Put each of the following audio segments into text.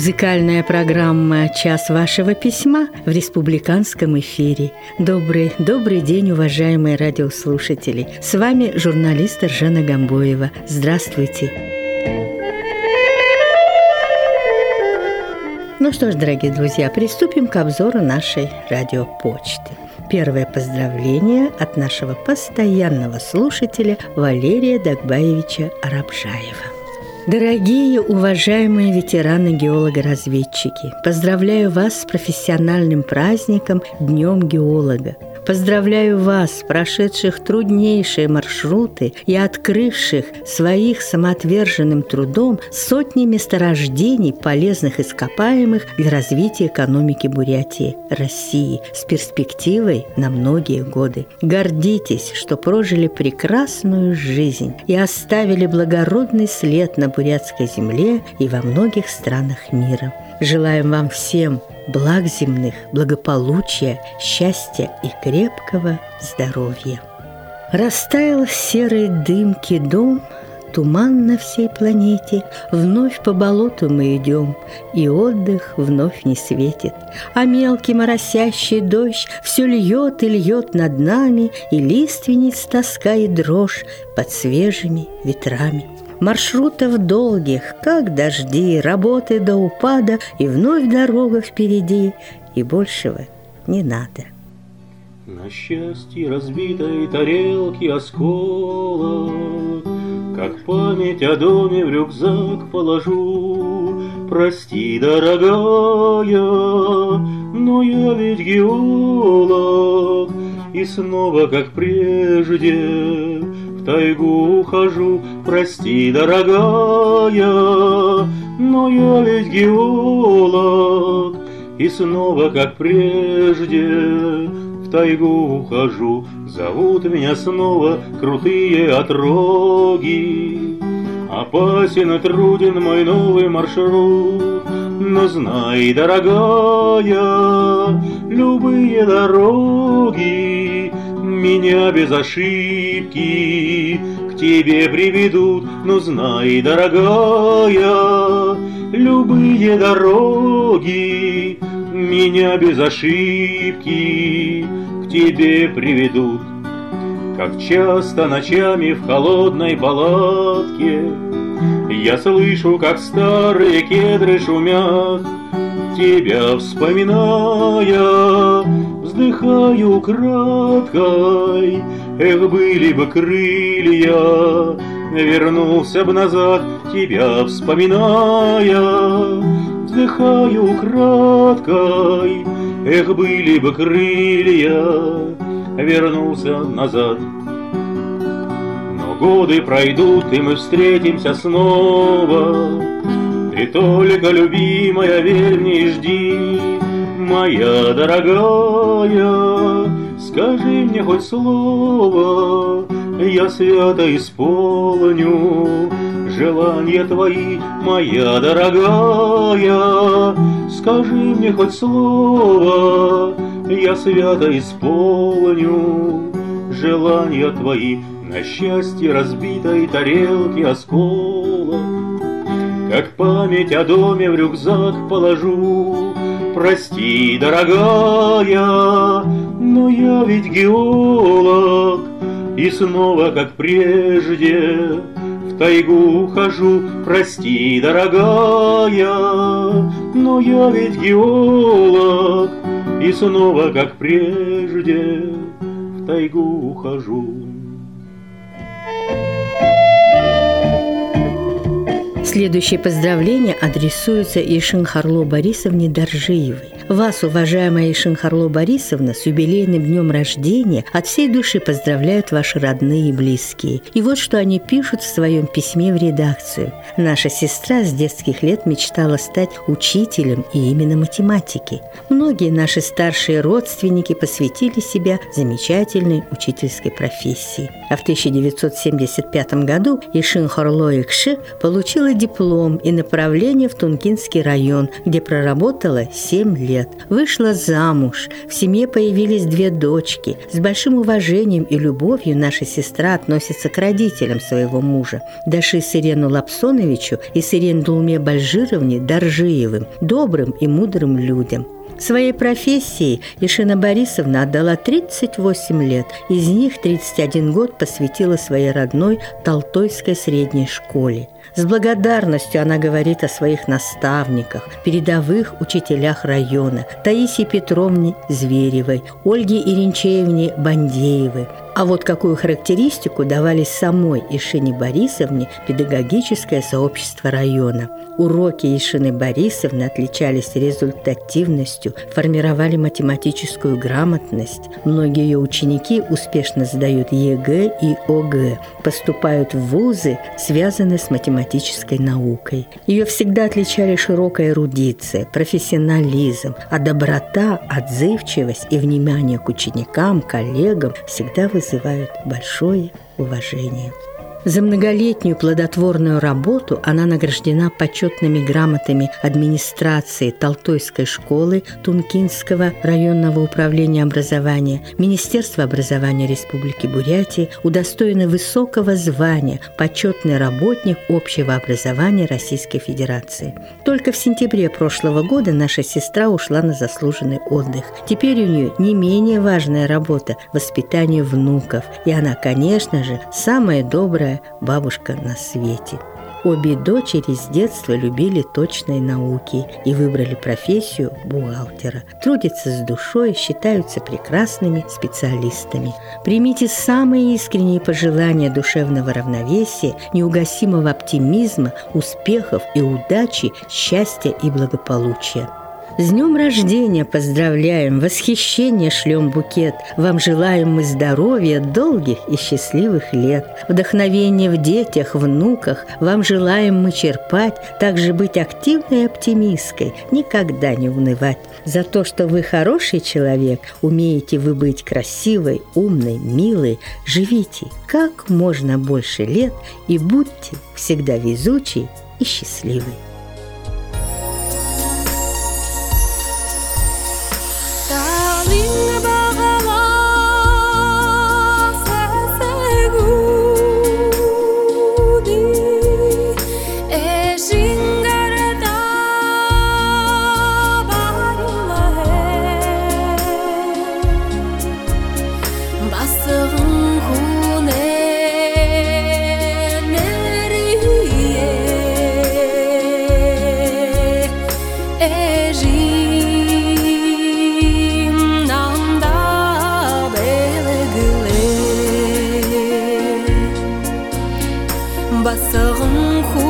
Музыкальная программа «Час вашего письма» в республиканском эфире. Добрый, добрый день, уважаемые радиослушатели. С вами журналист Ржана Гамбоева. Здравствуйте. Ну что ж, дорогие друзья, приступим к обзору нашей радиопочты. Первое поздравление от нашего постоянного слушателя Валерия Дагбаевича Арабжаева. Дорогие, уважаемые ветераны геолога-разведчики, поздравляю вас с профессиональным праздником Днем геолога. Поздравляю вас, прошедших труднейшие маршруты и открывших своих самоотверженным трудом сотни месторождений полезных ископаемых для развития экономики Бурятии, России с перспективой на многие годы. Гордитесь, что прожили прекрасную жизнь и оставили благородный след на бурятской земле и во многих странах мира. Желаем вам всем благ земных, благополучия, счастья и крепкого здоровья. Растаял в серой дымке дом, туман на всей планете, Вновь по болоту мы идем, и отдых вновь не светит. А мелкий моросящий дождь все льет и льет над нами, И лиственниц тоска и дрожь под свежими ветрами. Маршрутов долгих, как дожди, работы до упада, и вновь дорога впереди, и большего не надо. На счастье разбитой тарелки осколок, Как память о доме в рюкзак положу. Прости, дорогая, но я ведь геолог, И снова, как прежде, в тайгу ухожу, прости, дорогая, но я ведь геолог, и снова, как прежде, в тайгу ухожу. Зовут меня снова крутые отроги. Опасен и труден мой новый маршрут, но знай, дорогая, любые дороги меня без ошибки. К тебе приведут, но знай, дорогая, любые дороги. Меня без ошибки к тебе приведут. Как часто ночами в холодной палатке Я слышу, как старые кедры шумят, Тебя вспоминая, вздыхаю краткой, Эх, были бы крылья, вернулся бы назад, тебя вспоминая, вздыхаю краткой, эх, были бы крылья, вернулся назад. Но годы пройдут, и мы встретимся снова, Ты только, любимая, верь мне и жди, моя дорогая, скажи мне хоть слово, я свято исполню желания твои, моя дорогая. Скажи мне хоть слово, я свято исполню желания твои на счастье разбитой тарелки осколок. Как память о доме в рюкзак положу, Прости, дорогая, но я ведь геолог, И снова, как прежде, в тайгу ухожу. Прости, дорогая, но я ведь геолог, И снова, как прежде, в тайгу ухожу. Следующее поздравление адресуется Ишин Харло Борисовне Доржиевой. Вас, уважаемая Ишин Харло Борисовна, с юбилейным днем рождения от всей души поздравляют ваши родные и близкие. И вот что они пишут в своем письме в редакцию. Наша сестра с детских лет мечтала стать учителем и именно математики. Многие наши старшие родственники посвятили себя замечательной учительской профессии. А в 1975 году Ишин Харло Икши получила диплом и направление в Тункинский район, где проработала 7 лет. Лет. Вышла замуж, в семье появились две дочки. С большим уважением и любовью наша сестра относится к родителям своего мужа. Даши Сирену Лапсоновичу и Сирен Дулме Бальжировне Доржиевым, добрым и мудрым людям. Своей профессии Ишина Борисовна отдала 38 лет, из них 31 год посвятила своей родной Толтойской средней школе. С благодарностью она говорит о своих наставниках, передовых учителях района, Таисии Петровне Зверевой, Ольге Иринчеевне Бандеевой, а вот какую характеристику давали самой Ирине Борисовне педагогическое сообщество района. Уроки Ирины Борисовны отличались результативностью, формировали математическую грамотность. Многие ее ученики успешно сдают ЕГЭ и ОГЭ, поступают в вузы, связанные с математической наукой. Ее всегда отличали широкая эрудиция, профессионализм, а доброта, отзывчивость и внимание к ученикам, коллегам всегда вызывали вызывают большое уважение. За многолетнюю плодотворную работу она награждена почетными грамотами администрации Толтойской школы Тункинского районного управления образования, Министерства образования Республики Бурятия, удостоена высокого звания почетный работник общего образования Российской Федерации. Только в сентябре прошлого года наша сестра ушла на заслуженный отдых. Теперь у нее не менее важная работа – воспитание внуков. И она, конечно же, самая добрая лучшая бабушка на свете. Обе дочери с детства любили точные науки и выбрали профессию бухгалтера. Трудятся с душой, считаются прекрасными специалистами. Примите самые искренние пожелания душевного равновесия, неугасимого оптимизма, успехов и удачи, счастья и благополучия. С днем рождения поздравляем, восхищение шлем букет. Вам желаем мы здоровья, долгих и счастливых лет. Вдохновение в детях, внуках. Вам желаем мы черпать, также быть активной и оптимисткой, никогда не унывать. За то, что вы хороший человек, умеете вы быть красивой, умной, милой, живите как можно больше лет и будьте всегда везучей и счастливой. basarım ku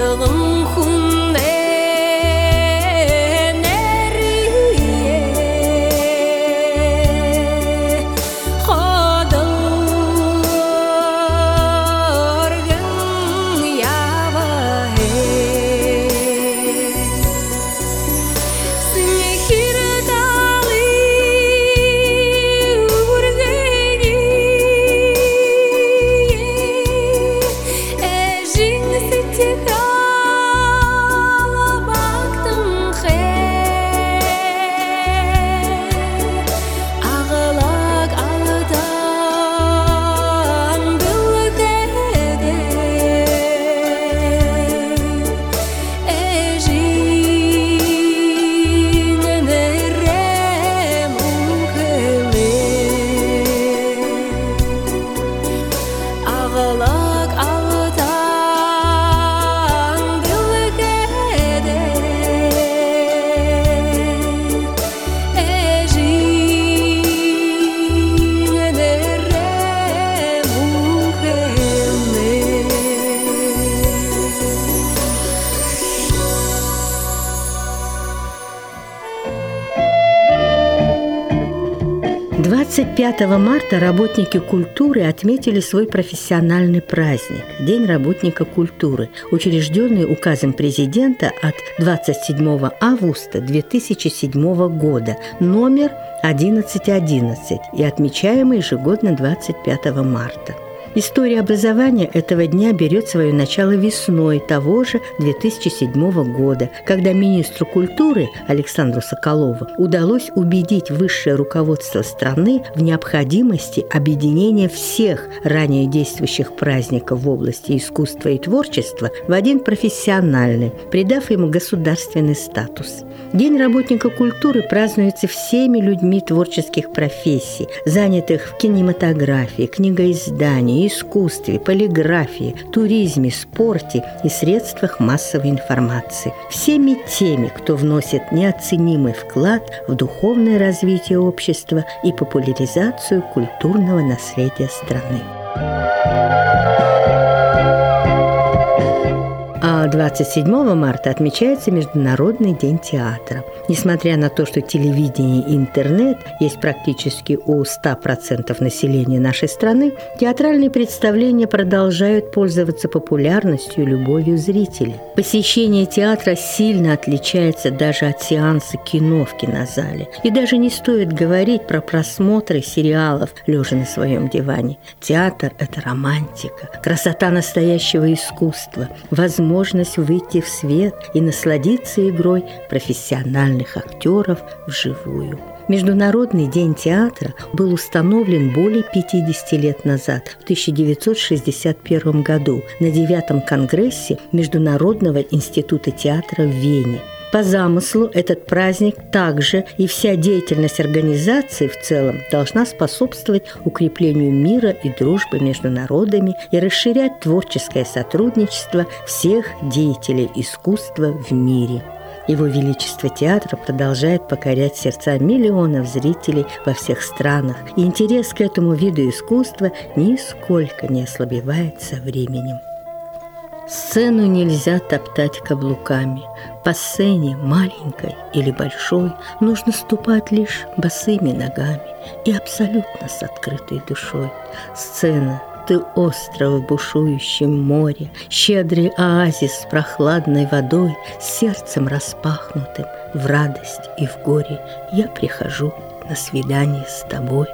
bakalım. 25 марта работники культуры отметили свой профессиональный праздник – День работника культуры, учрежденный указом президента от 27 августа 2007 года, номер 1111 и отмечаемый ежегодно 25 марта. История образования этого дня берет свое начало весной того же 2007 года, когда министру культуры Александру Соколову удалось убедить высшее руководство страны в необходимости объединения всех ранее действующих праздников в области искусства и творчества в один профессиональный, придав ему государственный статус. День работника культуры празднуется всеми людьми творческих профессий, занятых в кинематографии, книгоиздании, искусстве, полиграфии, туризме, спорте и средствах массовой информации. Всеми теми, кто вносит неоценимый вклад в духовное развитие общества и популяризацию культурного наследия страны. 27 марта отмечается Международный день театра. Несмотря на то, что телевидение и интернет есть практически у 100% населения нашей страны, театральные представления продолжают пользоваться популярностью и любовью зрителей. Посещение театра сильно отличается даже от сеанса кино в кинозале. И даже не стоит говорить про просмотры сериалов, лежа на своем диване. Театр – это романтика, красота настоящего искусства, возможность возможность выйти в свет и насладиться игрой профессиональных актеров вживую. Международный день театра был установлен более 50 лет назад, в 1961 году, на девятом конгрессе Международного института театра в Вене. По замыслу этот праздник также и вся деятельность организации в целом должна способствовать укреплению мира и дружбы между народами и расширять творческое сотрудничество всех деятелей искусства в мире. Его Величество театра продолжает покорять сердца миллионов зрителей во всех странах, и интерес к этому виду искусства нисколько не ослабевает со временем. Сцену нельзя топтать каблуками. По сцене, маленькой или большой, нужно ступать лишь босыми ногами и абсолютно с открытой душой. Сцена ты остров в бушующем море, Щедрый оазис с прохладной водой, Сердцем распахнутым в радость и в горе Я прихожу на свидание с тобой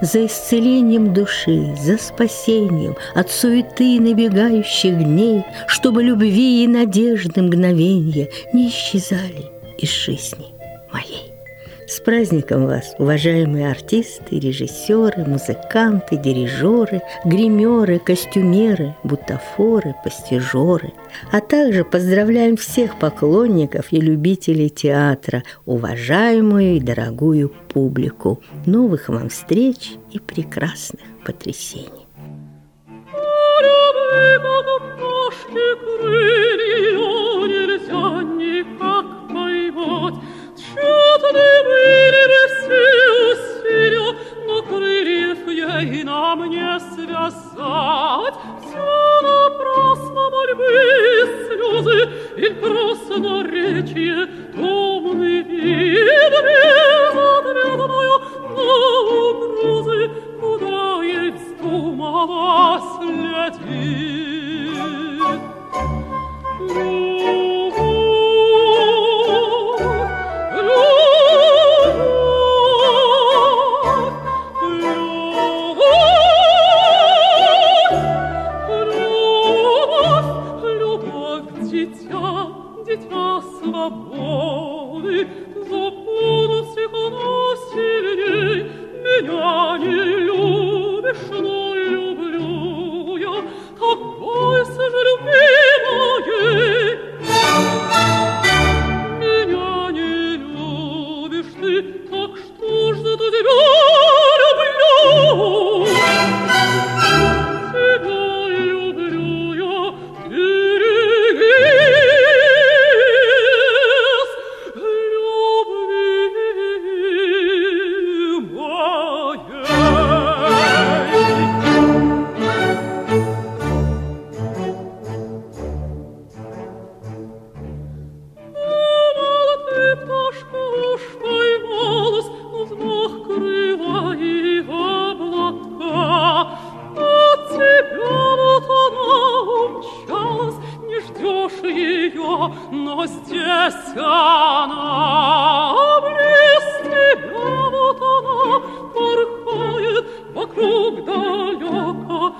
за исцелением души, за спасением от суеты набегающих дней, чтобы любви и надежды мгновения не исчезали из жизни моей. С праздником вас, уважаемые артисты, режиссеры, музыканты, дирижеры, гримеры, костюмеры, бутафоры, постижеры. А также поздравляем всех поклонников и любителей театра, уважаемую и дорогую публику. Новых вам встреч и прекрасных потрясений. Нельзя никак круг далеко,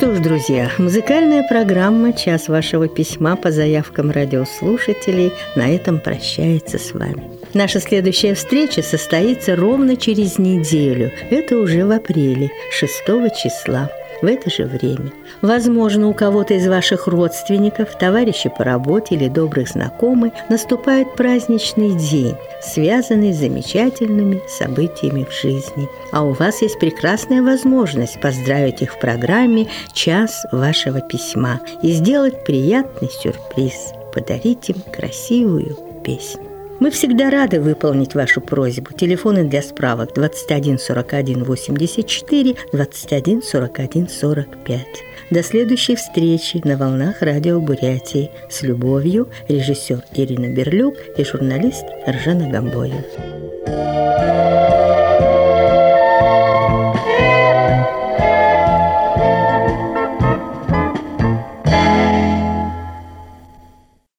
друзья, музыкальная программа «Час вашего письма» по заявкам радиослушателей на этом прощается с вами. Наша следующая встреча состоится ровно через неделю. Это уже в апреле, 6 числа в это же время. Возможно, у кого-то из ваших родственников, товарищей по работе или добрых знакомых наступает праздничный день, связанный с замечательными событиями в жизни. А у вас есть прекрасная возможность поздравить их в программе «Час вашего письма» и сделать приятный сюрприз, подарить им красивую песню. Мы всегда рады выполнить вашу просьбу. Телефоны для справок 21 41 84 21 41 45. До следующей встречи на волнах радио Бурятии. С любовью, режиссер Ирина Берлюк и журналист Ржана Гамбоев.